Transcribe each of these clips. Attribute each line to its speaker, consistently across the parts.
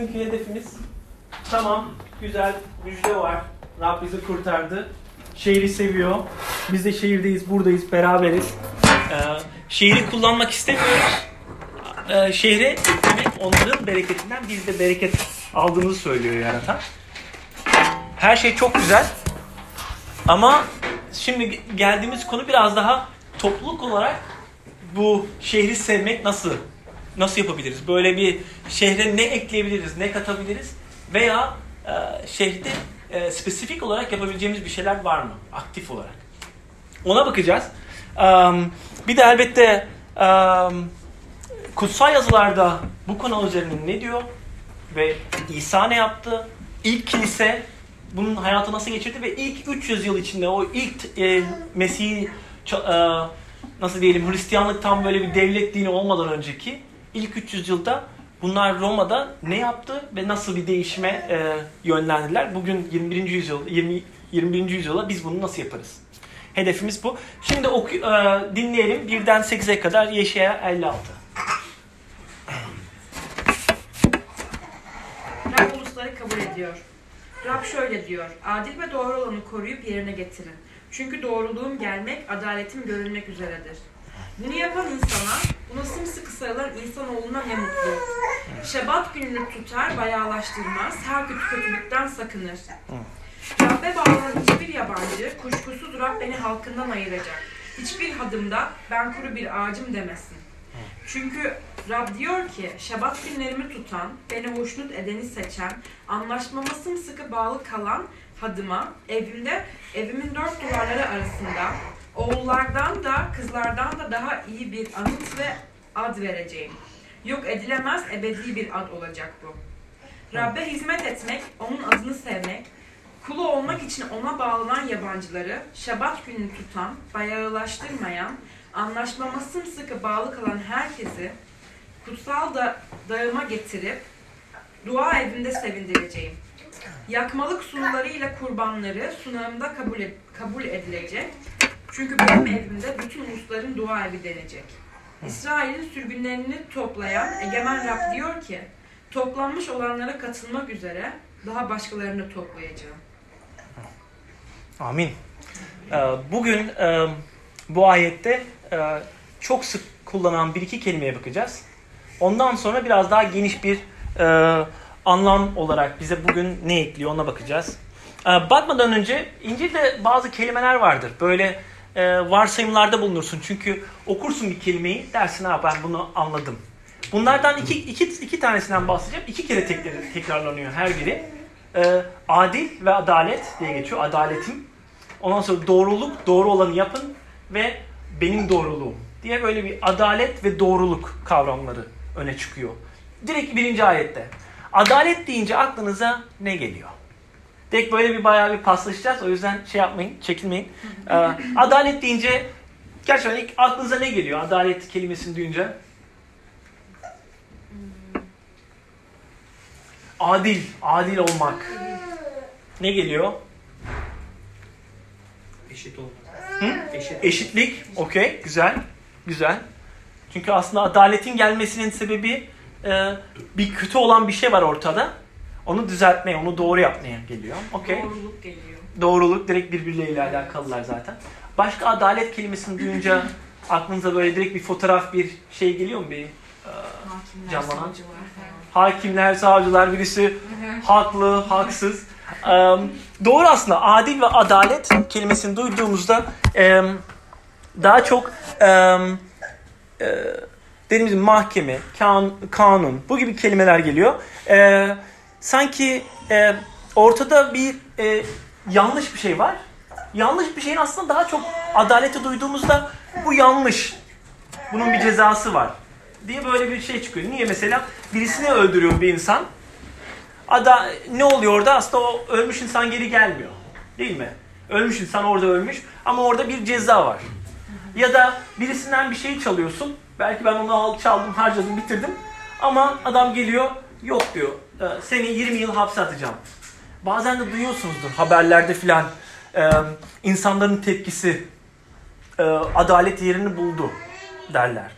Speaker 1: Bugünkü hedefimiz tamam güzel müjde var. Rab bizi kurtardı. Şehri seviyor. Biz de şehirdeyiz, buradayız, beraberiz. Ee, şehri kullanmak istemiyoruz. Ee, şehre eklemek onların bereketinden biz de bereket aldığımızı söylüyor yaratan. Her şey çok güzel. Ama şimdi geldiğimiz konu biraz daha topluluk olarak bu şehri sevmek nasıl nasıl yapabiliriz? Böyle bir şehre ne ekleyebiliriz, ne katabiliriz? Veya e, şehirde e, spesifik olarak yapabileceğimiz bir şeyler var mı? Aktif olarak. Ona bakacağız. Um, bir de elbette um, kutsal yazılarda bu konu üzerine ne diyor? Ve İsa ne yaptı? İlk kilise bunun hayatı nasıl geçirdi ve ilk 300 yıl içinde o ilk e, Mesih'i e, nasıl diyelim Hristiyanlık tam böyle bir devlet dini olmadan önceki ilk 300 yılda bunlar Roma'da ne yaptı ve nasıl bir değişime e, yönlendiler? Bugün 21. yüzyıl 20 21. yüzyıla biz bunu nasıl yaparız? Hedefimiz bu. Şimdi oku, e, dinleyelim birden 8'e kadar Yeşaya 56.
Speaker 2: Rab ulusları kabul ediyor. Rab şöyle diyor. Adil ve doğru olanı koruyup yerine getirin. Çünkü doğruluğum gelmek, adaletim görülmek üzeredir. Bunu yapan insana, buna sımsıkı sarılan insanoğluna ne mutlu. Şebat gününü tutar, bayağılaştırmaz, her kötü kötülükten sakınır. Rabbe bağlanan hiçbir yabancı, kuşkusuz Rab beni halkından ayıracak. Hiçbir hadımda ben kuru bir ağacım demesin. Çünkü Rab diyor ki, şebat günlerimi tutan, beni hoşnut edeni seçen, anlaşmama sımsıkı bağlı kalan hadıma, evimde, evimin dört duvarları arasında, oğullardan da kızlardan da daha iyi bir anıt ve ad vereceğim. Yok edilemez ebedi bir ad olacak bu. Rabbe hizmet etmek, onun adını sevmek, kulu olmak için ona bağlanan yabancıları, şebat gününü tutan, bayağılaştırmayan, anlaşmama sımsıkı bağlı kalan herkesi kutsal da dağıma getirip dua evinde sevindireceğim. Yakmalık sunularıyla kurbanları sunağımda kabul, kabul edilecek. Çünkü benim evimde bütün ulusların dua evi denecek. İsrail'in sürgünlerini toplayan Egemen Rab diyor ki, toplanmış olanlara katılmak üzere daha başkalarını toplayacağım.
Speaker 1: Amin. Ee, Bugün e, bu ayette e, çok sık kullanılan bir iki kelimeye bakacağız. Ondan sonra biraz daha geniş bir e, anlam olarak bize bugün ne ekliyor ona bakacağız. Bakmadan önce İncil'de bazı kelimeler vardır. Böyle e, varsayımlarda bulunursun. Çünkü okursun bir kelimeyi dersin ha ben bunu anladım. Bunlardan iki, iki, iki tanesinden bahsedeceğim. İki kere tekrar, tekrarlanıyor her biri. E, adil ve adalet diye geçiyor. Adaletim. Ondan sonra doğruluk, doğru olanı yapın ve benim doğruluğum diye böyle bir adalet ve doğruluk kavramları öne çıkıyor. Direkt birinci ayette. Adalet deyince aklınıza ne geliyor? Direkt böyle bir bayağı bir paslaşacağız. O yüzden şey yapmayın, çekinmeyin. Ee, adalet deyince gerçekten ilk aklınıza ne geliyor? Adalet kelimesini duyunca. Adil, adil olmak. Ne geliyor?
Speaker 3: Eşit olmak.
Speaker 1: Hı?
Speaker 3: Eşit.
Speaker 1: Eşitlik, okey, güzel, güzel. Çünkü aslında adaletin gelmesinin sebebi e, bir kötü olan bir şey var ortada. Onu düzeltmeye, onu doğru yapmaya geliyor. Okey.
Speaker 2: Doğruluk geliyor.
Speaker 1: Doğruluk direkt birbirleriyle alakalılar zaten. Başka adalet kelimesini duyunca aklınıza böyle direkt bir fotoğraf, bir şey geliyor mu? Bir
Speaker 2: Hakimler,
Speaker 1: Canlanan.
Speaker 2: savcılar
Speaker 1: hakimler, savcılar, birisi haklı, haksız. Ee, doğru aslında adil ve adalet kelimesini duyduğumuzda e, daha çok e, e, dediğimiz mahkeme, kan, kanun bu gibi kelimeler geliyor. E, sanki e, ortada bir e, yanlış bir şey var. Yanlış bir şeyin aslında daha çok adaleti duyduğumuzda bu yanlış. Bunun bir cezası var diye böyle bir şey çıkıyor. Niye mesela birisini öldürüyor bir insan. Ada ne oluyor orada? Aslında o ölmüş insan geri gelmiyor. Değil mi? Ölmüş insan orada ölmüş ama orada bir ceza var. Ya da birisinden bir şey çalıyorsun. Belki ben onu al, çaldım, harcadım, bitirdim. Ama adam geliyor, yok diyor. "Ee, Seni 20 yıl hapse atacağım. Bazen de duyuyorsunuzdur haberlerde filan. Ee, insanların tepkisi e, adalet yerini buldu derler.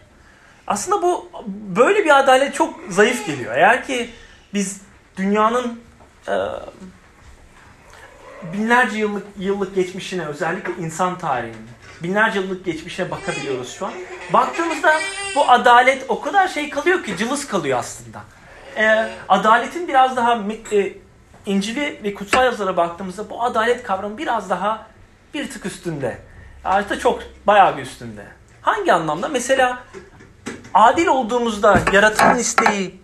Speaker 1: Aslında bu böyle bir adalet çok zayıf geliyor. Eğer ki biz dünyanın e, binlerce yıllık yıllık geçmişine özellikle insan tarihinin binlerce yıllık geçmişine bakabiliyoruz şu an. Baktığımızda bu adalet o kadar şey kalıyor ki cılız kalıyor aslında. E, adaletin biraz daha e, İncil'i ve kutsal yazılara baktığımızda bu adalet kavramı biraz daha bir tık üstünde. Artık çok bayağı bir üstünde. Hangi anlamda? Mesela adil olduğumuzda yaratanın isteği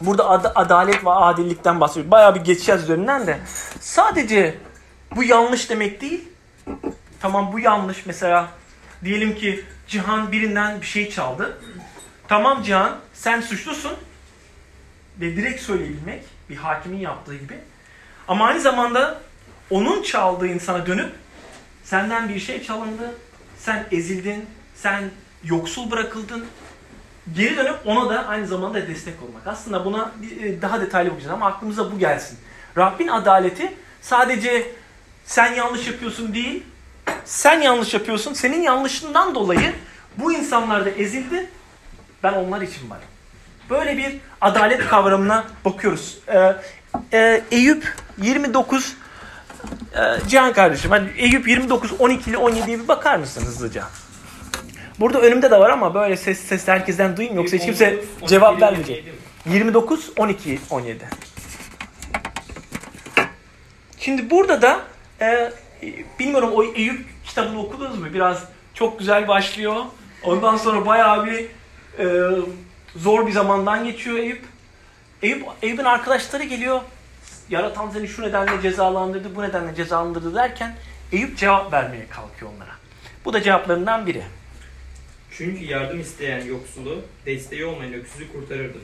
Speaker 1: burada ad- adalet ve adillikten bahsediyor. Bayağı bir geçeceğiz üzerinden de. Sadece bu yanlış demek değil. Tamam bu yanlış. Mesela diyelim ki Cihan birinden bir şey çaldı. Tamam Cihan sen suçlusun. Ve direkt söyleyebilmek bir hakimin yaptığı gibi. Ama aynı zamanda onun çaldığı insana dönüp senden bir şey çalındı, sen ezildin, sen yoksul bırakıldın. Geri dönüp ona da aynı zamanda destek olmak. Aslında buna e, daha detaylı bakacağız ama aklımıza bu gelsin. Rabbin adaleti sadece sen yanlış yapıyorsun değil, sen yanlış yapıyorsun, senin yanlışından dolayı bu insanlar da ezildi, ben onlar için varım. Böyle bir adalet kavramına bakıyoruz. Ee, e, Eyüp 29 e, Cihan kardeşim hani Eyüp 29 12 ile 17'ye bir bakar mısın hızlıca? Burada önümde de var ama böyle ses ses herkesten duyayım yoksa hiç kimse cevap vermeyecek. 29 12 17. Şimdi burada da e, bilmiyorum o Eyüp kitabını okudunuz mu? Biraz çok güzel başlıyor. Ondan sonra bayağı bir e, zor bir zamandan geçiyor Eyüp. Eyüp Eyüp'ün arkadaşları geliyor. Yaratan seni şu nedenle cezalandırdı, bu nedenle cezalandırdı derken Eyüp cevap vermeye kalkıyor onlara. Bu da cevaplarından biri.
Speaker 3: Çünkü yardım isteyen yoksulu, desteği olmayan öksüzü kurtarırdım.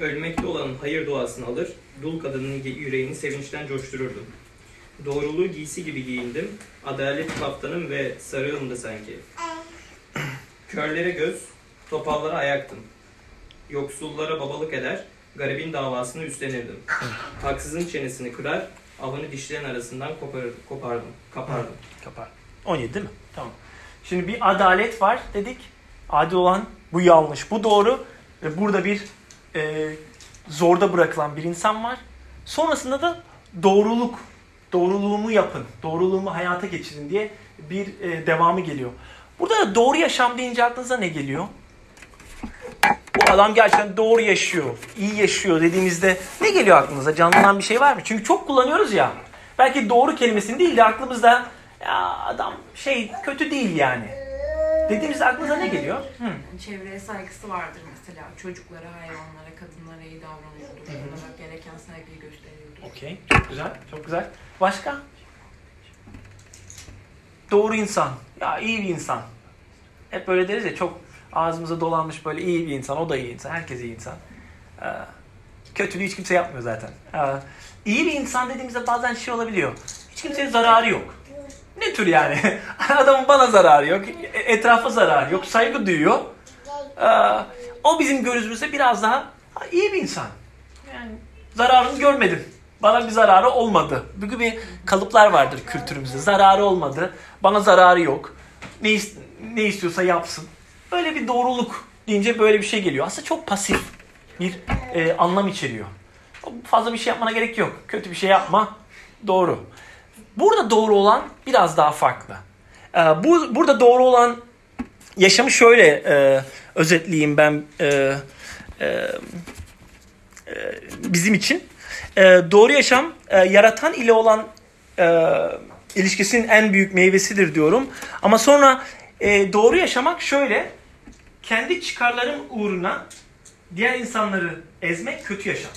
Speaker 3: Ölmekte olanın hayır duasını alır, dul kadının yüreğini sevinçten coştururdum. Doğruluğu giysi gibi giyindim, adalet kaftanım ve sarığım da sanki. Körlere göz, topallara ayaktım. Yoksullara babalık eder, garibin davasını üstlenirdim. Haksızın çenesini kırar, avını dişlerin arasından koparır, kopardım, kapardım.
Speaker 1: Kapar. 17 değil mi? Tamam. Şimdi bir adalet var dedik. Adil olan bu yanlış, bu doğru. Ve burada bir e, zorda bırakılan bir insan var. Sonrasında da doğruluk, doğruluğumu yapın, doğruluğumu hayata geçirin diye bir e, devamı geliyor. Burada da doğru yaşam deyince aklınıza ne geliyor? Bu adam gerçekten doğru yaşıyor, iyi yaşıyor dediğimizde ne geliyor aklınıza? Canlanan bir şey var mı? Çünkü çok kullanıyoruz ya. Belki doğru kelimesini değil de aklımızda ya adam şey kötü değil yani. Dediğimizde aklınıza ne geliyor? Hı.
Speaker 2: Çevreye saygısı vardır mesela. Çocuklara, hayvanlara, kadınlara iyi davranıyordur. Onlara gereken saygıyı gösteriyordur.
Speaker 1: Okey. Çok güzel. Çok güzel. Başka? Doğru insan. Ya iyi bir insan. Hep böyle deriz ya çok ağzımıza dolanmış böyle iyi bir insan. O da iyi insan. Herkes iyi insan. Ee, kötülüğü hiç kimse yapmıyor zaten. Ee, iyi bir insan dediğimizde bazen şey olabiliyor. Hiç kimseye zararı yok. Ne tür yani? Adamın bana zararı yok. Etrafa zararı yok. Saygı duyuyor. Ee, o bizim gözümüzde biraz daha "Ha, iyi bir insan. Yani zararını görmedim. Bana bir zararı olmadı. Bu gibi kalıplar vardır kültürümüzde. Zararı olmadı. Bana zararı yok. Ne, ne istiyorsa yapsın. Böyle bir doğruluk deyince böyle bir şey geliyor. Aslında çok pasif bir e, anlam içeriyor. Fazla bir şey yapmana gerek yok. Kötü bir şey yapma. Doğru. Burada doğru olan biraz daha farklı. Ee, bu burada doğru olan yaşamı şöyle e, özetleyeyim ben e, e, e, bizim için. E, doğru yaşam e, yaratan ile olan e, ilişkisinin en büyük meyvesidir diyorum. Ama sonra e, doğru yaşamak şöyle kendi çıkarların uğruna diğer insanları ezmek kötü yaşam.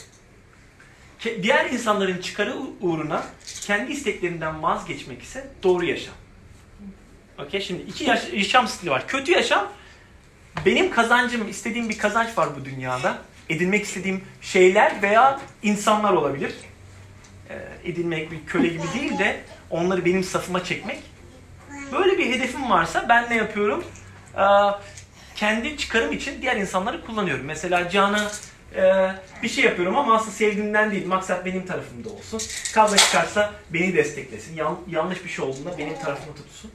Speaker 1: Diğer insanların çıkarı uğruna kendi isteklerinden vazgeçmek ise doğru yaşam. Okey şimdi iki yaş- yaşam stili var. Kötü yaşam benim kazancım, istediğim bir kazanç var bu dünyada. Edinmek istediğim şeyler veya insanlar olabilir. Ee, edinmek bir köle gibi değil de onları benim safıma çekmek. Böyle bir hedefim varsa ben ne yapıyorum? Ee, kendi çıkarım için diğer insanları kullanıyorum. Mesela Can'a e, bir şey yapıyorum ama aslında sevdiğimden değil. Maksat benim tarafımda olsun. Kavga çıkarsa beni desteklesin. Yan- yanlış bir şey olduğunda benim tarafımı tutsun.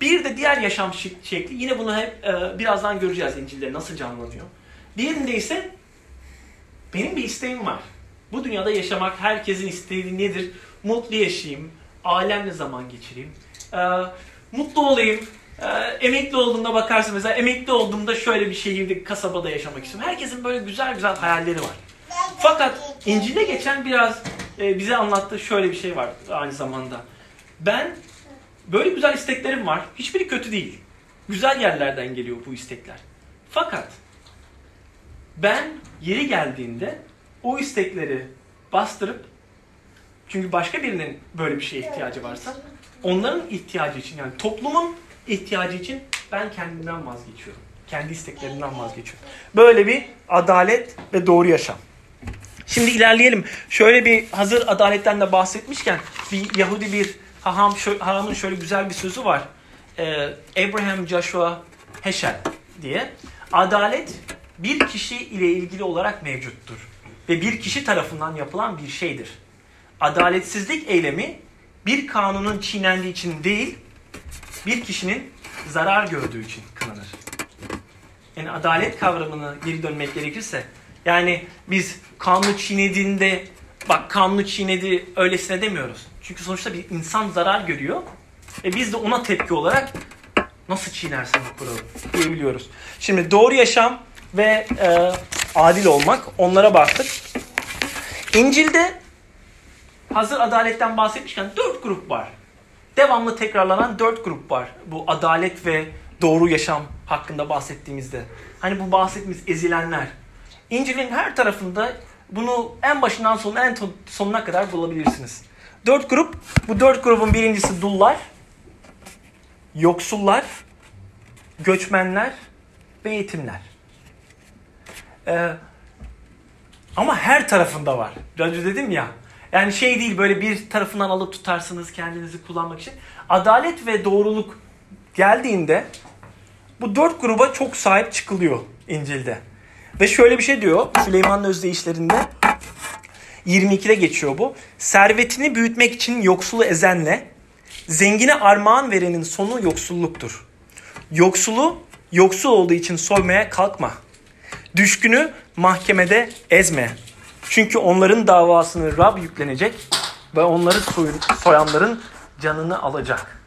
Speaker 1: Bir de diğer yaşam şek- şekli yine bunu hep e, birazdan göreceğiz İncil'de nasıl canlanıyor. Diğerinde ise benim bir isteğim var. Bu dünyada yaşamak herkesin istediği nedir? Mutlu yaşayayım, ailemle zaman geçireyim, ee, mutlu olayım. Ee, emekli olduğumda bakarsın mesela emekli olduğumda şöyle bir şehirde, kasabada yaşamak istiyorum. Herkesin böyle güzel güzel hayalleri var. Fakat İncil'de geçen biraz e, bize anlattığı şöyle bir şey var aynı zamanda. Ben böyle güzel isteklerim var. Hiçbiri kötü değil. Güzel yerlerden geliyor bu istekler. Fakat ben yeri geldiğinde o istekleri bastırıp çünkü başka birinin böyle bir şeye ihtiyacı varsa onların ihtiyacı için yani toplumun ihtiyacı için ben kendimden vazgeçiyorum. Kendi isteklerimden vazgeçiyorum. Böyle bir adalet ve doğru yaşam. Şimdi ilerleyelim. Şöyle bir hazır adaletten de bahsetmişken bir Yahudi bir haham, hahamın şöyle güzel bir sözü var. Ee, Abraham Joshua Heschel diye. Adalet bir kişi ile ilgili olarak mevcuttur. Ve bir kişi tarafından yapılan bir şeydir. Adaletsizlik eylemi bir kanunun çiğnendiği için değil, bir kişinin zarar gördüğü için kınanır. Yani adalet kavramını geri dönmek gerekirse, yani biz kanunu çiğnediğinde, bak kanunu çiğnedi öylesine demiyoruz. Çünkü sonuçta bir insan zarar görüyor ve biz de ona tepki olarak nasıl çiğnersin bu kuralı diyebiliyoruz. Şimdi doğru yaşam ve e, adil olmak onlara baktık. İncil'de hazır adaletten bahsetmişken dört grup var. Devamlı tekrarlanan dört grup var. Bu adalet ve doğru yaşam hakkında bahsettiğimizde. Hani bu bahsettiğimiz ezilenler. İncil'in her tarafında bunu en başından son en sonuna kadar bulabilirsiniz. Dört grup. Bu dört grubun birincisi dullar, yoksullar, göçmenler ve yetimler. Ee, ama her tarafında var. Önce dedim ya. Yani şey değil böyle bir tarafından alıp tutarsınız kendinizi kullanmak için. Adalet ve doğruluk geldiğinde bu dört gruba çok sahip çıkılıyor İncil'de. Ve şöyle bir şey diyor Süleyman'ın özdeyişlerinde 22'de geçiyor bu. Servetini büyütmek için yoksulu ezenle zengine armağan verenin sonu yoksulluktur. Yoksulu yoksul olduğu için soymaya kalkma. Düşkünü mahkemede ezme. Çünkü onların davasını Rab yüklenecek ve onları soyanların canını alacak.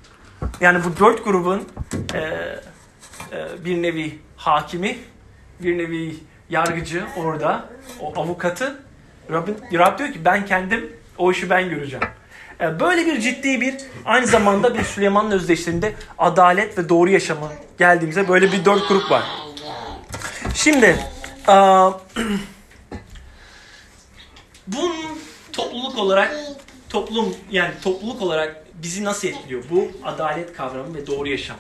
Speaker 1: Yani bu dört grubun e, e, bir nevi hakimi, bir nevi yargıcı orada, o avukatı. Rabbin, Rab diyor ki ben kendim o işi ben göreceğim. E, böyle bir ciddi bir aynı zamanda bir Süleyman'ın özdeşlerinde adalet ve doğru yaşamı geldiğimizde böyle bir dört grup var. Şimdi bunun topluluk olarak toplum yani topluluk olarak bizi nasıl etkiliyor? Bu adalet kavramı ve doğru yaşam.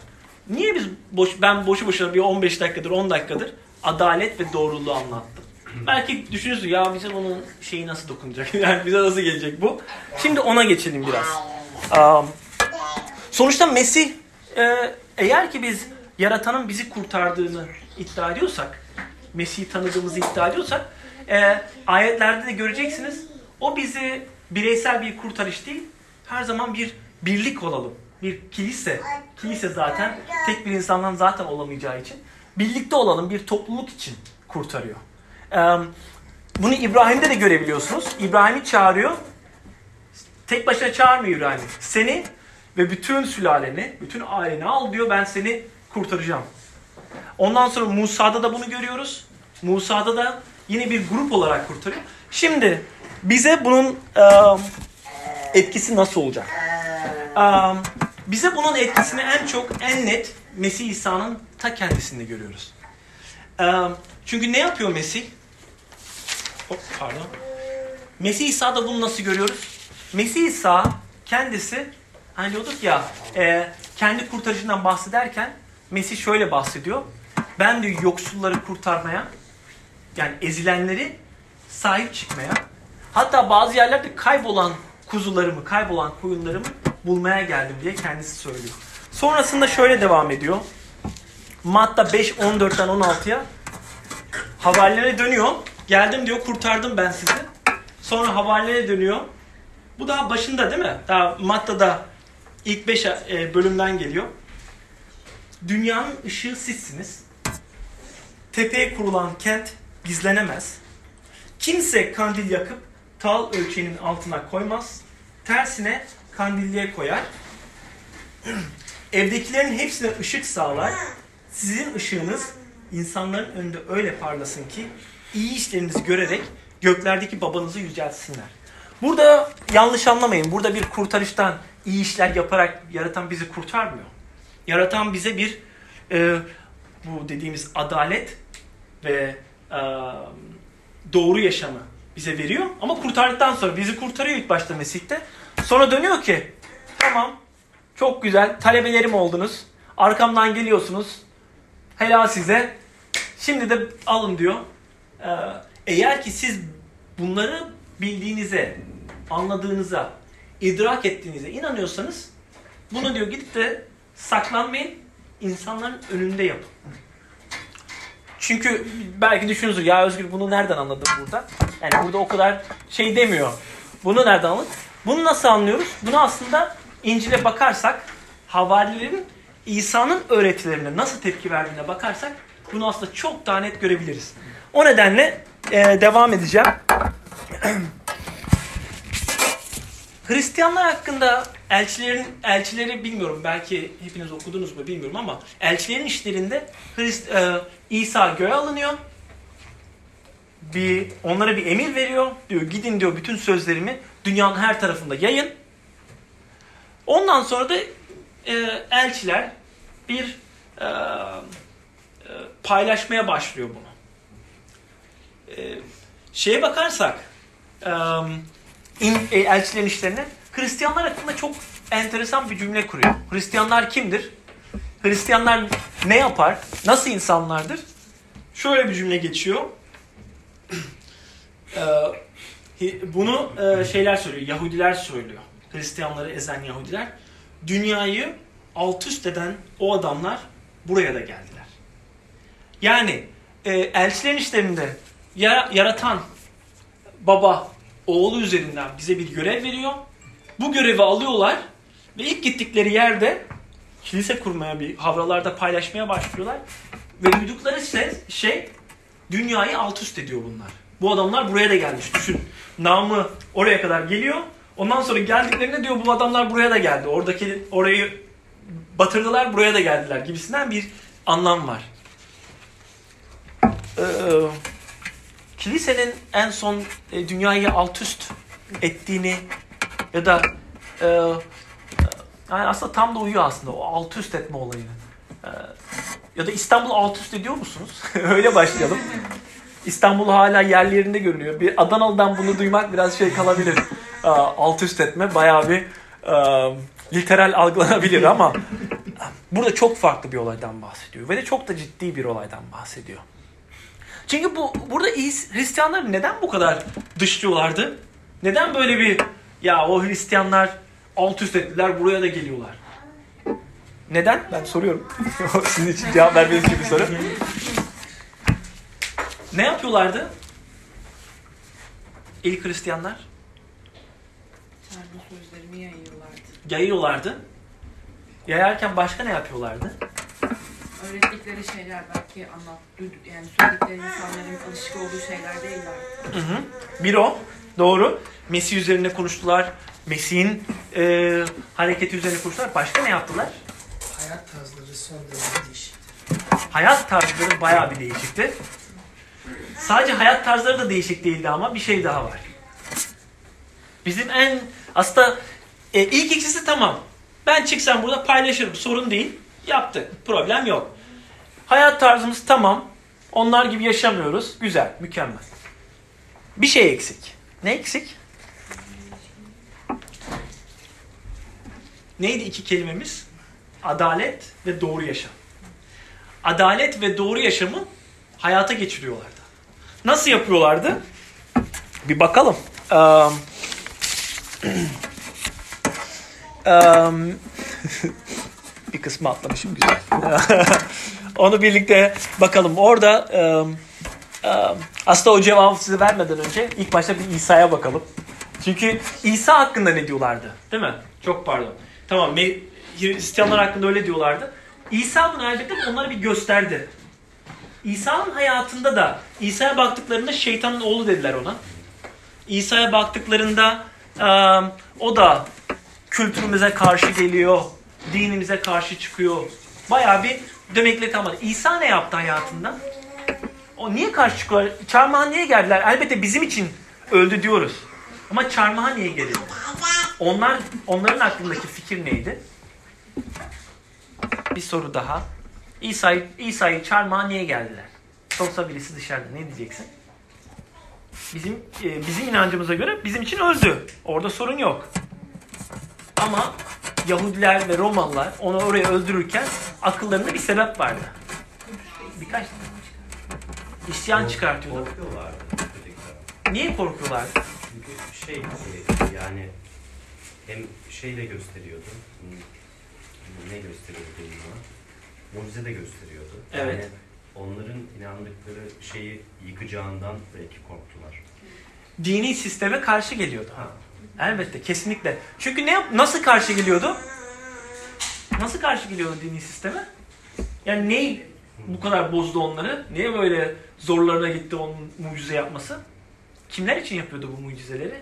Speaker 1: Niye biz boş ben boşu boşuna bir 15 dakikadır 10 dakikadır adalet ve doğruluğu anlattım. Belki düşünürsün ya bize bunun şeyi nasıl dokunacak? Yani bize nasıl gelecek bu? Şimdi ona geçelim biraz. Um, sonuçta Mesih e, eğer ki biz yaratanın bizi kurtardığını iddia ediyorsak, Mesih'i tanıdığımızı iddia ediyorsak, e, ayetlerde de göreceksiniz. O bizi bireysel bir kurtarış değil, her zaman bir birlik olalım. Bir kilise, kilise zaten tek bir insandan zaten olamayacağı için birlikte olalım bir topluluk için kurtarıyor. Bunu İbrahim'de de görebiliyorsunuz. İbrahim'i çağırıyor. Tek başına çağırmıyor İbrahim'i. Seni ve bütün sülaleni, bütün aileni al diyor ben seni kurtaracağım. Ondan sonra Musa'da da bunu görüyoruz. Musa'da da yine bir grup olarak kurtarıyor. Şimdi bize bunun etkisi nasıl olacak? bize bunun etkisini en çok, en net Mesih İsa'nın ta kendisinde görüyoruz. çünkü ne yapıyor Mesih? Hop, pardon. Mesih İsa'da bunu nasıl görüyoruz? Mesih İsa kendisi hani diyorduk ya e, kendi kurtarıcından bahsederken Mesih şöyle bahsediyor. Ben diyor yoksulları kurtarmaya yani ezilenleri sahip çıkmaya hatta bazı yerlerde kaybolan kuzularımı, kaybolan koyunlarımı bulmaya geldim diye kendisi söylüyor. Sonrasında şöyle devam ediyor. Matta 5, 14'ten 16'ya haberlere dönüyor. Geldim diyor kurtardım ben sizi. Sonra haberlere dönüyor. Bu daha başında değil mi? Daha Matta'da ilk 5 e, bölümden geliyor. Dünyanın ışığı sizsiniz. Tepeye kurulan kent gizlenemez. Kimse kandil yakıp tal ölçeğinin altına koymaz. Tersine kandilliğe koyar. Evdekilerin hepsine ışık sağlar. Sizin ışığınız insanların önünde öyle parlasın ki iyi işlerinizi görerek göklerdeki babanızı yüceltsinler. Burada yanlış anlamayın. Burada bir kurtarıştan iyi işler yaparak yaratan bizi kurtarmıyor. Yaratan bize bir e, bu dediğimiz adalet ve doğru yaşamı bize veriyor. Ama kurtardıktan sonra bizi kurtarıyor ilk başta Mesih'te. Sonra dönüyor ki tamam çok güzel talebelerim oldunuz. Arkamdan geliyorsunuz. Helal size. Şimdi de alın diyor. Eğer ki siz bunları bildiğinize, anladığınıza, idrak ettiğinize inanıyorsanız bunu diyor gidip de saklanmayın, insanların önünde yapın. Çünkü belki düşünürsün ya Özgür bunu nereden anladın burada? Yani burada o kadar şey demiyor. Bunu nereden anladın? Bunu nasıl anlıyoruz? Bunu aslında İncil'e bakarsak havarilerin İsa'nın öğretilerine nasıl tepki verdiğine bakarsak bunu aslında çok daha net görebiliriz. O nedenle e, devam edeceğim. Hristiyanlar hakkında elçilerin elçileri bilmiyorum belki hepiniz okudunuz mu bilmiyorum ama elçilerin işlerinde Hrist, e, İsa göğe alınıyor. Bir onlara bir emir veriyor. Diyor gidin diyor bütün sözlerimi dünyanın her tarafında yayın. Ondan sonra da e, elçiler bir e, e, paylaşmaya başlıyor bunu. E, şeye bakarsak e, in, e, elçilerin işlerine Hristiyanlar hakkında çok enteresan bir cümle kuruyor. Hristiyanlar kimdir? Hristiyanlar ne yapar? Nasıl insanlardır? Şöyle bir cümle geçiyor. Ee, bunu e, şeyler söylüyor, Yahudiler söylüyor. Hristiyanları ezen Yahudiler. Dünyayı alt üst eden o adamlar buraya da geldiler. Yani e, elçilerin işlerinde yaratan baba oğlu üzerinden bize bir görev veriyor. Bu görevi alıyorlar ve ilk gittikleri yerde kilise kurmaya bir havralarda paylaşmaya başlıyorlar. Ve duydukları ses, şey dünyayı alt üst ediyor bunlar. Bu adamlar buraya da gelmiş. Düşün. Namı oraya kadar geliyor. Ondan sonra geldiklerinde diyor bu adamlar buraya da geldi. Oradaki orayı batırdılar buraya da geldiler gibisinden bir anlam var. Ee, kilisenin en son e, dünyayı alt üst ettiğini ya da e, yani aslında tam da uyuyor aslında o alt üst etme olayını. E, ya da İstanbul alt üst ediyor musunuz? Öyle başlayalım. İstanbul hala yerli yerinde görünüyor. Bir Adanalı'dan bunu duymak biraz şey kalabilir. E, alt üst etme bayağı bir e, literal algılanabilir ama burada çok farklı bir olaydan bahsediyor. Ve de çok da ciddi bir olaydan bahsediyor. Çünkü bu burada Hristiyanlar neden bu kadar dışlıyorlardı? Neden böyle bir ya o Hristiyanlar alt üst ettiler buraya da geliyorlar? Neden? Ben soruyorum. Sizin için cevap vermeniz için bir soru. ne yapıyorlardı? İlk Hristiyanlar?
Speaker 2: Tanrı sözlerimi yayıyorlardı.
Speaker 1: Yayıyorlardı. Yayarken başka ne yapıyorlardı?
Speaker 2: Öğrettikleri şeyler belki anlat, yani söyledikleri insanların alışık olduğu şeyler değiller.
Speaker 1: Hı hı. Bir o. Doğru. Mesih üzerine konuştular. Mesih'in e, hareketi üzerine konuştular. Başka ne yaptılar?
Speaker 4: Hayat tarzları son derece değişikti.
Speaker 1: Hayat tarzları bayağı bir değişikti. Sadece hayat tarzları da değişik değildi ama bir şey daha var. Bizim en aslında e, ilk ikisi tamam. Ben çıksam burada paylaşırım. Sorun değil. Yaptık. Problem yok. Hayat tarzımız tamam. Onlar gibi yaşamıyoruz. Güzel. Mükemmel. Bir şey eksik. Ne eksik? Neydi iki kelimemiz? Adalet ve doğru yaşam. Adalet ve doğru yaşamı hayata geçiriyorlardı. Nasıl yapıyorlardı? Bir bakalım. Um, um, bir kısmı atlamışım güzel. Onu birlikte bakalım. Orada um, um, aslında o cevabı size vermeden önce ilk başta bir İsa'ya bakalım. Çünkü İsa hakkında ne diyorlardı? Değil mi? Çok pardon. Tamam Hristiyanlar hakkında öyle diyorlardı. İsa bunu elbette onlara bir gösterdi. İsa'nın hayatında da İsa'ya baktıklarında şeytanın oğlu dediler ona. İsa'ya baktıklarında e, o da kültürümüze karşı geliyor, dinimize karşı çıkıyor. Bayağı bir demekle kalmadı. İsa ne yaptı hayatında? O niye karşı çıkıyor? Çarmıha niye geldiler? Elbette bizim için öldü diyoruz. Ama çarmıha niye geldi? Onlar, onların aklındaki fikir neydi? Bir soru daha. İsa'yı İsa'yı çarmıha niye geldiler? Sorsa birisi dışarıda ne diyeceksin? Bizim e, bizim inancımıza göre bizim için öldü. Orada sorun yok. Ama Yahudiler ve Romalılar onu oraya öldürürken akıllarında bir sebep vardı. Birkaç isyan çıkartıyordu.
Speaker 5: Korkuyorlardı.
Speaker 1: Niye korkuyorlardı?
Speaker 5: Çünkü şey yani hem şey de gösteriyordu. Ne gösteriyordu ona? Mucize de gösteriyordu.
Speaker 1: Evet.
Speaker 5: Yani onların inandıkları şeyi yıkacağından belki korktular.
Speaker 1: Dini sisteme karşı geliyordu.
Speaker 5: Ha.
Speaker 1: Elbette, kesinlikle. Çünkü ne nasıl karşı geliyordu? Nasıl karşı geliyordu dini sisteme? Yani ne bu kadar bozdu onları? Niye böyle zorlarına gitti onun mucize yapması? Kimler için yapıyordu bu mucizeleri?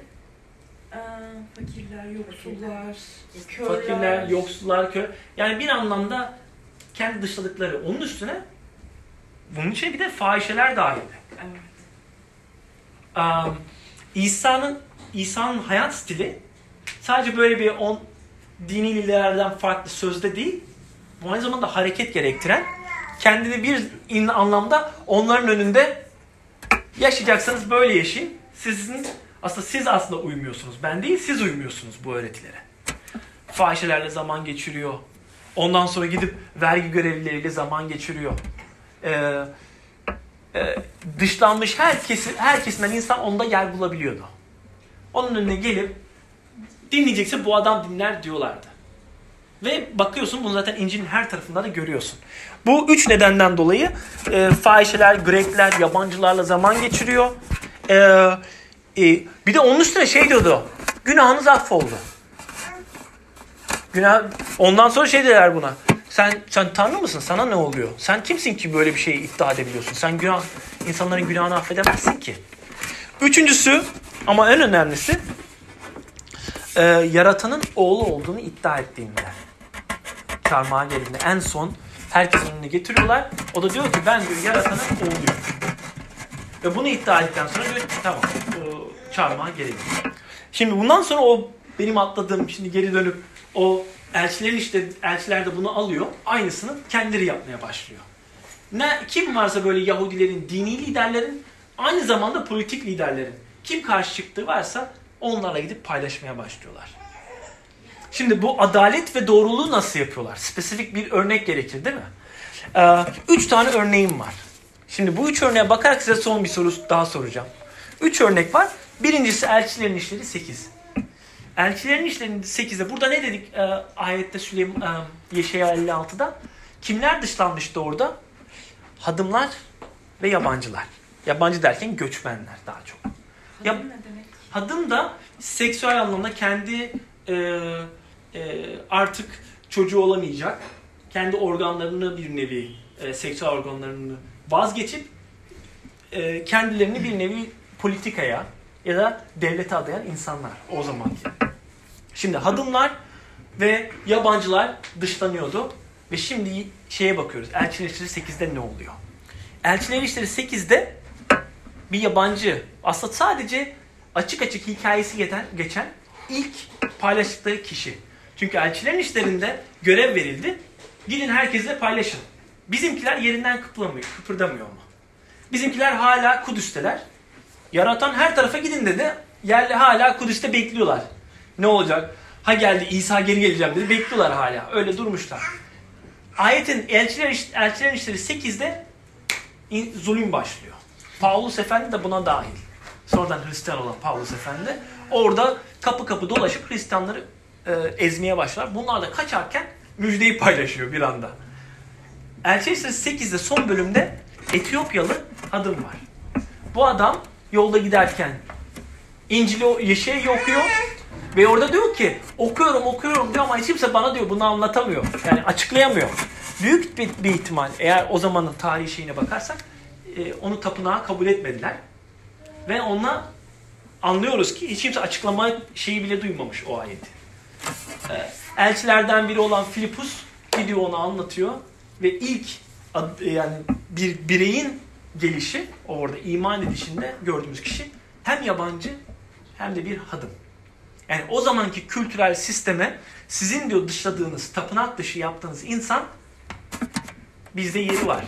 Speaker 2: Fakirler, yoksullar, körler.
Speaker 1: Fakirler, yoksullar, kör. Yani bir anlamda kendi dışladıkları. Onun üstüne bunun içine bir de fahişeler dahil.
Speaker 2: Evet.
Speaker 1: Um, İsa'nın İsa'nın hayat stili sadece böyle bir on dini liderlerden farklı sözde değil, bu aynı zamanda hareket gerektiren, kendini bir anlamda onların önünde yaşayacaksanız böyle yaşayın. Sizin aslında siz aslında uymuyorsunuz. Ben değil, siz uymuyorsunuz bu öğretilere. Fahişelerle zaman geçiriyor. Ondan sonra gidip vergi görevlileriyle zaman geçiriyor. Ee, e, dışlanmış herkesi, her kesimden insan onda yer bulabiliyordu. Onun önüne gelip dinleyecekse bu adam dinler diyorlardı. Ve bakıyorsun bunu zaten İncil'in her tarafında da görüyorsun. Bu üç nedenden dolayı e, fahişeler, Grekler, yabancılarla zaman geçiriyor. E, e, bir de onun üstüne şey diyordu. Günahınız affoldu. Günah, ondan sonra şey dediler buna. Sen sen tanrı mısın? Sana ne oluyor? Sen kimsin ki böyle bir şeyi iddia edebiliyorsun? Sen günah insanların günahını affedemezsin ki. Üçüncüsü ama en önemlisi e, yaratanın oğlu olduğunu iddia ettiğinde. Çarmıha geldiğinde en son herkesin önüne getiriyorlar. O da diyor ki ben diyor yaratanın oğluyum. Ve bunu iddia ettikten sonra diyor ki tamam çarmıha gelelim. Şimdi bundan sonra o benim atladığım şimdi geri dönüp o elçilerin işte elçiler de bunu alıyor. Aynısını kendileri yapmaya başlıyor. Ne kim varsa böyle Yahudilerin, dini liderlerin aynı zamanda politik liderlerin kim karşı çıktığı varsa onlarla gidip paylaşmaya başlıyorlar. Şimdi bu adalet ve doğruluğu nasıl yapıyorlar? Spesifik bir örnek gerekir değil mi? Ee, üç tane örneğim var. Şimdi bu üç örneğe bakarak size son bir soru daha soracağım. Üç örnek var. Birincisi elçilerin işleri 8. Elçilerin işlerinin 8'de burada ne dedik e, ayette Süleyman e, Yeşaya 56'da? Kimler dışlanmıştı orada? Hadımlar ve yabancılar. Yabancı derken göçmenler daha çok. Ya-
Speaker 2: Kadın ne demek?
Speaker 1: Hadım da seksüel anlamda kendi e, e, artık çocuğu olamayacak, kendi organlarını bir nevi, e, seksüel organlarını vazgeçip e, kendilerini bir nevi politikaya ya da devlete adayan insanlar o zamanki. Şimdi hadımlar ve yabancılar dışlanıyordu ve şimdi şeye bakıyoruz. Elçiler İşleri 8'de ne oluyor? Elçiler İşleri 8'de bir yabancı aslında sadece açık açık hikayesi geçen, geçen ilk paylaştıkları kişi. Çünkü elçilerin işlerinde görev verildi. Gidin herkesle paylaşın. Bizimkiler yerinden kıpırdamıyor, kıpırdamıyor mu? Bizimkiler hala Kudüs'teler. Yaratan her tarafa gidin dedi. Yerli hala Kudüs'te bekliyorlar. Ne olacak? Ha geldi İsa geri geleceğim dedi. Bekliyorlar hala. Öyle durmuşlar. Ayetin elçiler, elçilerin işleri 8'de in- zulüm başlıyor. Paulus Efendi de buna dahil. Sonradan Hristiyan olan Paulus Efendi. Orada kapı kapı dolaşıp Hristiyanları e, ezmeye başlar. Bunlar da kaçarken müjdeyi paylaşıyor bir anda. Elçi İşleri 8'de son bölümde Etiyopyalı adım var. Bu adam yolda giderken İncil'i Yeşil'i okuyor ve orada diyor ki okuyorum okuyorum diyor ama hiç kimse bana diyor bunu anlatamıyor. Yani açıklayamıyor. Büyük bir, bir ihtimal eğer o zamanın tarihi şeyine bakarsak e, onu tapınağa kabul etmediler. Ve ona anlıyoruz ki hiç kimse açıklama şeyi bile duymamış o ayeti. E, elçilerden biri olan Filipus gidiyor onu anlatıyor ve ilk ad- yani bir bireyin gelişi orada iman edişinde gördüğümüz kişi hem yabancı hem de bir hadım. Yani o zamanki kültürel sisteme sizin diyor dışladığınız, tapınak dışı yaptığınız insan bizde yeri var.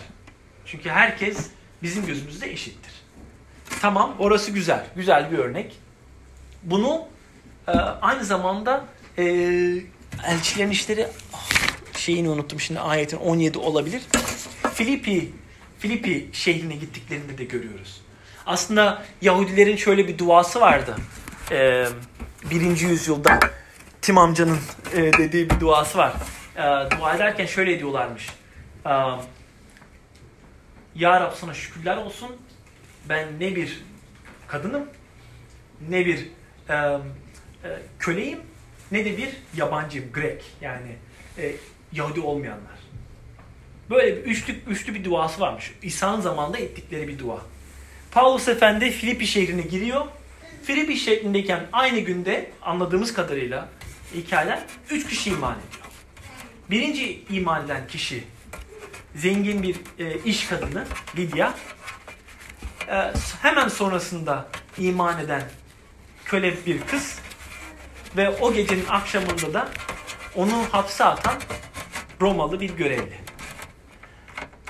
Speaker 1: Çünkü herkes bizim gözümüzde eşittir. Tamam orası güzel. Güzel bir örnek. Bunu e, aynı zamanda e, elçilerin işleri ah, şeyini unuttum şimdi ayetin 17 olabilir. Filipi Filipi şehrine gittiklerinde de görüyoruz. Aslında Yahudilerin şöyle bir duası vardı. Ee, birinci yüzyılda Tim amcanın e, dediği bir duası var. Ee, dua ederken şöyle diyorlarmış. Ee, ya Rab sana şükürler olsun. Ben ne bir kadınım, ne bir e, e, köleyim, ne de bir yabancıyım, Grek. Yani e, Yahudi olmayanlar. Böyle bir üçlü, üçlü bir duası varmış. İsa'nın zamanında ettikleri bir dua. Paulus Efendi Filipi şehrine giriyor. Filipi şehrindeyken aynı günde anladığımız kadarıyla hikayeler üç kişi iman ediyor. Birinci iman eden kişi zengin bir e, iş kadını Lidya. E, hemen sonrasında iman eden köle bir kız ve o gecenin akşamında da onu hapse atan Romalı bir görevli.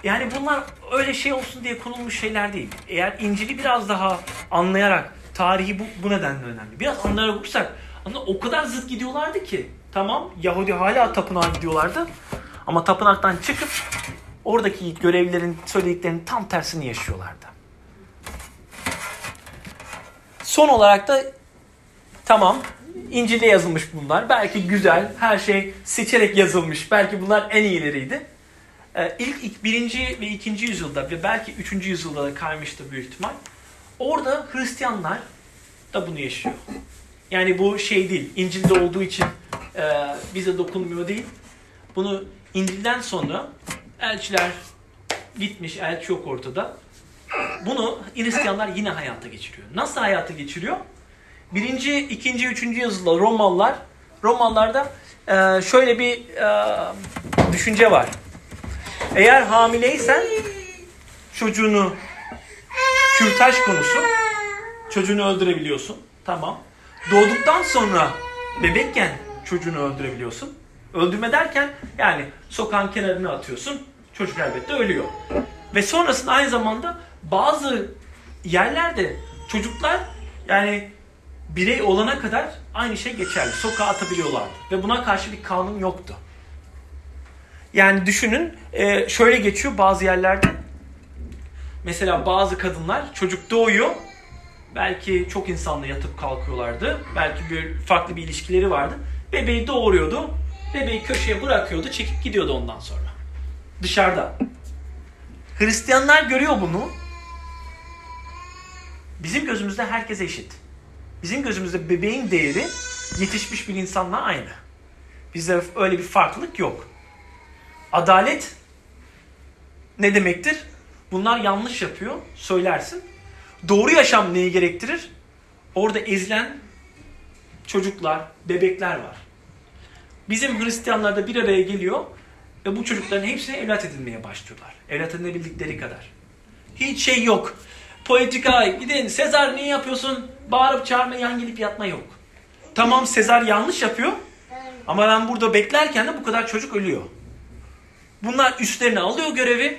Speaker 1: Yani bunlar öyle şey olsun diye konulmuş şeyler değil. Eğer İncil'i biraz daha anlayarak, tarihi bu, bu nedenle önemli. Biraz anlayarak okursak, aslında o kadar zıt gidiyorlardı ki. Tamam, Yahudi hala tapınağa gidiyorlardı. Ama tapınaktan çıkıp oradaki görevlilerin söylediklerinin tam tersini yaşıyorlardı. Son olarak da tamam İncil'de yazılmış bunlar. Belki güzel, her şey seçerek yazılmış. Belki bunlar en iyileriydi. Ee, ilk, ilk birinci ve ikinci yüzyılda ve belki üçüncü yüzyılda da kaymıştı büyük ihtimal. Orada Hristiyanlar da bunu yaşıyor. Yani bu şey değil, İncil'de olduğu için e, bize dokunmuyor değil. Bunu İncil'den sonra elçiler gitmiş, elçi yok ortada. Bunu Hristiyanlar yine hayata geçiriyor. Nasıl hayata geçiriyor? Birinci, ikinci, üçüncü yüzyılda Romalılar, Romalılarda e, şöyle bir e, düşünce var. Eğer hamileysen çocuğunu kürtaj konusu çocuğunu öldürebiliyorsun. Tamam. Doğduktan sonra bebekken çocuğunu öldürebiliyorsun. Öldürme derken yani sokağın kenarına atıyorsun. Çocuk elbette ölüyor. Ve sonrasında aynı zamanda bazı yerlerde çocuklar yani birey olana kadar aynı şey geçerli. Sokağa atabiliyorlardı. Ve buna karşı bir kanun yoktu. Yani düşünün e, şöyle geçiyor bazı yerlerde. Mesela bazı kadınlar çocuk doğuyor. Belki çok insanla yatıp kalkıyorlardı. Belki bir farklı bir ilişkileri vardı. Bebeği doğuruyordu. Bebeği köşeye bırakıyordu. Çekip gidiyordu ondan sonra. Dışarıda. Hristiyanlar görüyor bunu. Bizim gözümüzde herkes eşit. Bizim gözümüzde bebeğin değeri yetişmiş bir insanla aynı. Bizde öyle bir farklılık yok. Adalet ne demektir? Bunlar yanlış yapıyor, söylersin. Doğru yaşam neyi gerektirir? Orada ezilen çocuklar, bebekler var. Bizim Hristiyanlar da bir araya geliyor ve bu çocukların hepsine evlat edinmeye başlıyorlar. Evlat edinebildikleri kadar. Hiç şey yok. Politika, gidin Sezar niye yapıyorsun? Bağırıp çağırma, yan gelip yatma yok. Tamam Sezar yanlış yapıyor ama ben burada beklerken de bu kadar çocuk ölüyor. Bunlar üstlerine alıyor görevi.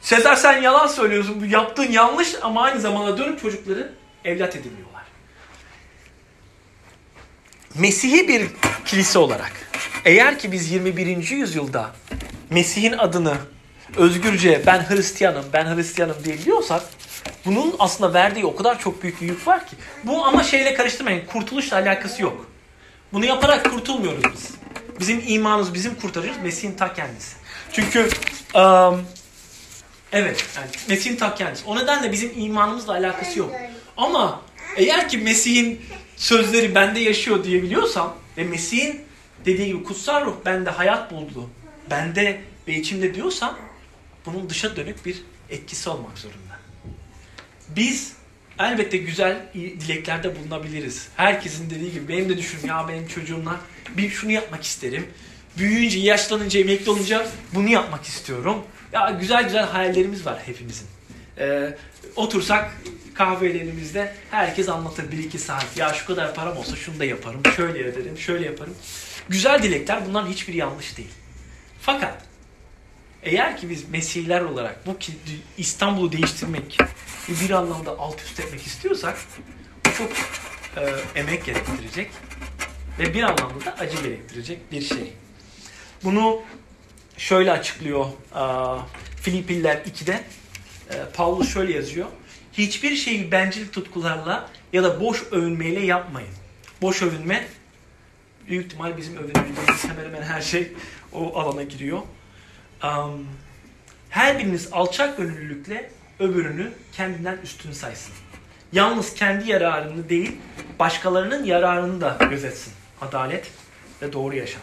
Speaker 1: Sezar sen yalan söylüyorsun. Bu yaptığın yanlış ama aynı zamanda dönüp çocukları evlat ediniyorlar. Mesih'i bir kilise olarak eğer ki biz 21. yüzyılda Mesih'in adını özgürce ben Hristiyanım, ben Hristiyanım diyebiliyorsak bunun aslında verdiği o kadar çok büyük bir yük var ki. Bu ama şeyle karıştırmayın. Kurtuluşla alakası yok. Bunu yaparak kurtulmuyoruz biz. Bizim imanımız, bizim kurtarıcımız Mesih'in ta kendisi. Çünkü um, evet yani Mesih'in ta kendisi. O nedenle bizim imanımızla alakası yok. Ama eğer ki Mesih'in sözleri bende yaşıyor diyebiliyorsam ve Mesih'in dediği gibi kutsal ruh bende hayat buldu. Bende ve içimde diyorsam bunun dışa dönük bir etkisi olmak zorunda. Biz elbette güzel dileklerde bulunabiliriz. Herkesin dediği gibi benim de düşünüm ya benim çocuğumla bir şunu yapmak isterim. Büyüyünce, yaşlanınca, emekli olunca bunu yapmak istiyorum. Ya güzel güzel hayallerimiz var hepimizin. Ee, otursak kahvelerimizde herkes anlatır bir iki saat. Ya şu kadar param olsa şunu da yaparım, şöyle ederim, şöyle yaparım. Güzel dilekler bunların hiçbiri yanlış değil. Fakat eğer ki biz Mesihler olarak bu İstanbul'u değiştirmek, bir anlamda alt üst etmek istiyorsak çok e, emek gerektirecek ve bir anlamda da acı gerektirecek bir şey. Bunu şöyle açıklıyor e, Filipiller 2'de. E, Paulus şöyle yazıyor. Hiçbir şeyi bencil tutkularla ya da boş övünmeyle yapmayın. Boş övünme büyük ihtimal bizim övünebileceğimiz hemen hemen her şey o alana giriyor. Um, her biriniz alçak gönüllülükle öbürünü kendinden üstün saysın. Yalnız kendi yararını değil, başkalarının yararını da gözetsin. Adalet ve doğru yaşam.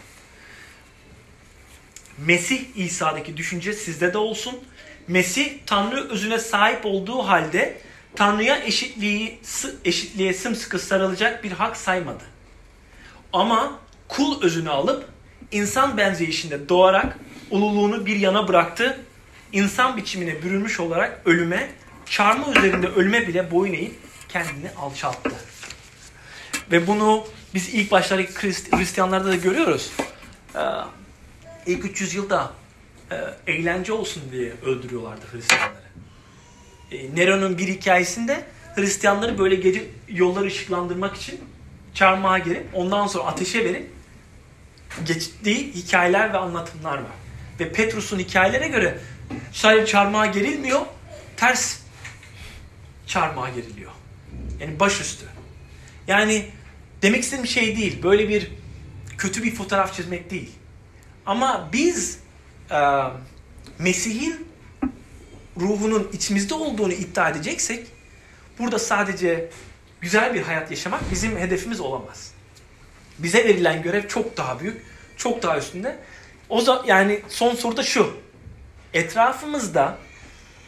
Speaker 1: Mesih İsa'daki düşünce sizde de olsun. Mesih Tanrı özüne sahip olduğu halde Tanrı'ya eşitliği, eşitliğe sımsıkı sarılacak bir hak saymadı. Ama kul özünü alıp insan benzeyişinde doğarak ululuğunu bir yana bıraktı. İnsan biçimine bürünmüş olarak ölüme, çarmı üzerinde ölüme bile boyun eğip kendini alçalttı. Ve bunu biz ilk başlardaki Hristiyanlarda da görüyoruz. Ee, ilk 300 yılda e, eğlence olsun diye öldürüyorlardı Hristiyanları. E, Nero'nun bir hikayesinde Hristiyanları böyle gece yolları ışıklandırmak için çarmıha gerip ondan sonra ateşe verip geçtiği hikayeler ve anlatımlar var. Ve Petrus'un hikayelere göre sadece çarmıha gerilmiyor, ters çarmıha geriliyor. Yani başüstü. Yani demek istediğim şey değil, böyle bir kötü bir fotoğraf çizmek değil. Ama biz e, Mesih'in ruhunun içimizde olduğunu iddia edeceksek burada sadece güzel bir hayat yaşamak bizim hedefimiz olamaz. Bize verilen görev çok daha büyük, çok daha üstünde. O zaman yani son soru da şu. Etrafımızda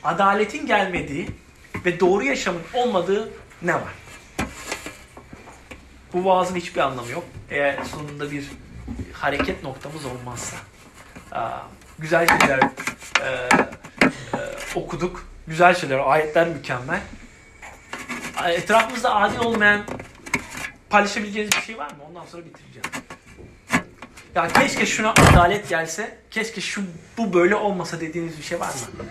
Speaker 1: adaletin gelmediği ve doğru yaşamın olmadığı ne var? Bu vaazın hiçbir anlamı yok. Eğer sonunda bir hareket noktamız olmazsa. Aa, güzel şeyler e, e, okuduk. Güzel şeyler, ayetler mükemmel. Etrafımızda adil olmayan paylaşabileceğiniz bir şey var mı? Ondan sonra bitireceğim. Ya keşke şuna adalet gelse, keşke şu bu böyle olmasa dediğiniz bir şey var mı?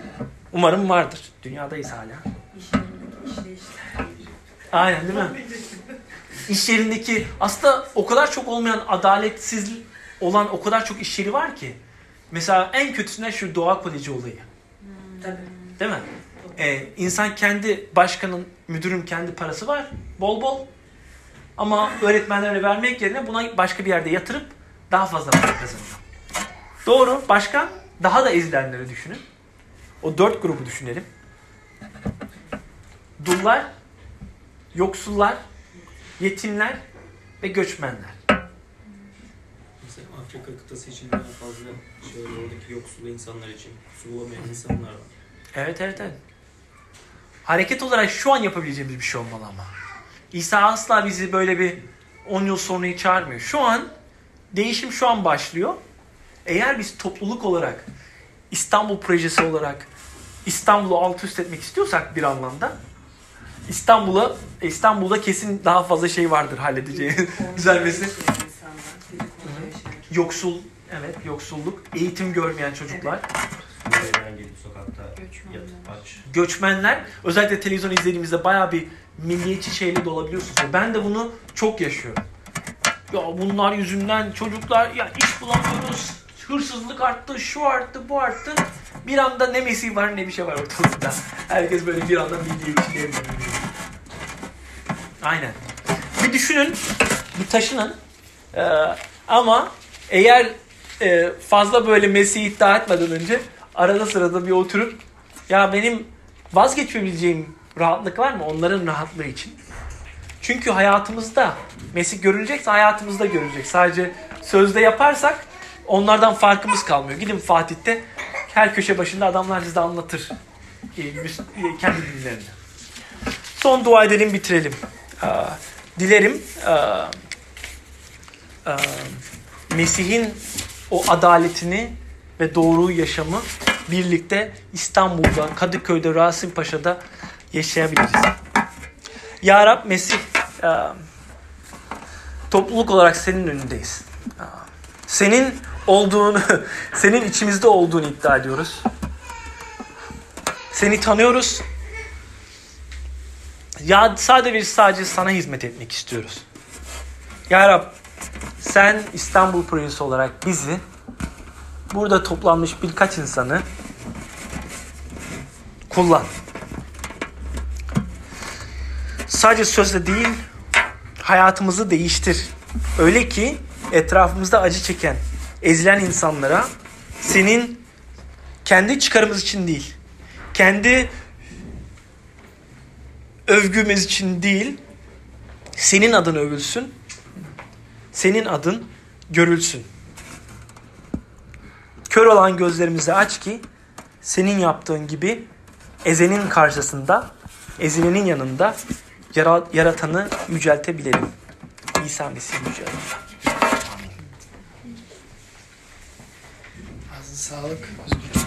Speaker 1: Umarım vardır. Dünyadayız hala. Aynen değil mi? İş yerindeki aslında o kadar çok olmayan adaletsiz olan o kadar çok iş yeri var ki. Mesela en kötüsüne şu doğa koleji olayı.
Speaker 2: Tabii.
Speaker 1: Değil mi? Ee, insan kendi başkanın, müdürün kendi parası var. Bol bol. Ama öğretmenlere vermek yerine buna başka bir yerde yatırıp daha fazla para kazanıyor. Doğru. Başka? Daha da ezilenleri düşünün. O dört grubu düşünelim. Dullar, yoksullar, yetimler ve göçmenler.
Speaker 3: Afrika kıtası için daha fazla şöyle oradaki yoksul insanlar için su bulamayan insanlar var.
Speaker 1: Evet evet evet. Hareket olarak şu an yapabileceğimiz bir şey olmalı ama. İsa asla bizi böyle bir 10 yıl sonrayı çağırmıyor. Şu an değişim şu an başlıyor. Eğer biz topluluk olarak İstanbul projesi olarak İstanbul'u alt üst etmek istiyorsak bir anlamda İstanbul'a İstanbul'da kesin daha fazla şey vardır halledeceği düzelmesi. Yoksul, evet yoksulluk, eğitim görmeyen çocuklar,
Speaker 5: Nereden gelip sokakta
Speaker 2: Göçmenler.
Speaker 5: yatıp aç.
Speaker 1: göçmenler özellikle televizyon izlediğimizde bayağı bir milliyetçi şeyle dolabiliyorsunuz. Ben de bunu çok yaşıyorum. Ya bunlar yüzünden çocuklar ya iş bulamıyoruz, hırsızlık arttı, şu arttı, bu arttı. Bir anda ne Mesih var ne bir şey var ortalıkta. Herkes böyle bir anda milliyetçiliğe bürünüyor. Aynen. Bir düşünün, bir taşının. Ee, ama eğer e, fazla böyle Mesih'i iddia etmeden önce arada sırada bir oturup ya benim vazgeçebileceğim rahatlık var mı onların rahatlığı için? Çünkü hayatımızda Mesih görülecekse hayatımızda görülecek. Sadece sözde yaparsak onlardan farkımız kalmıyor. Gidin Fatih'te her köşe başında adamlar size anlatır kendi dinlerini. Son dua edelim bitirelim. Dilerim Mesih'in o adaletini ve doğru yaşamı birlikte İstanbul'da, Kadıköy'de, Rasim Paşa'da yaşayabiliriz. Ya Rab Mesih, e, topluluk olarak senin önündeyiz. E, Senin olduğunu, senin içimizde olduğunu iddia ediyoruz. Seni tanıyoruz. Ya sadece bir sadece sana hizmet etmek istiyoruz. Ya Rab sen İstanbul projesi olarak bizi burada toplanmış birkaç insanı kullan. Sadece sözle değil, hayatımızı değiştir. Öyle ki etrafımızda acı çeken, ezilen insanlara senin kendi çıkarımız için değil, kendi övgümüz için değil, senin adın övülsün, senin adın görülsün. Kör olan gözlerimizi aç ki senin yaptığın gibi ezenin karşısında, ezilenin yanında yara- yaratanı yüceltebilelim. İsa Mesih yüce adıyla.
Speaker 4: Ağzına sağlık. Özgür.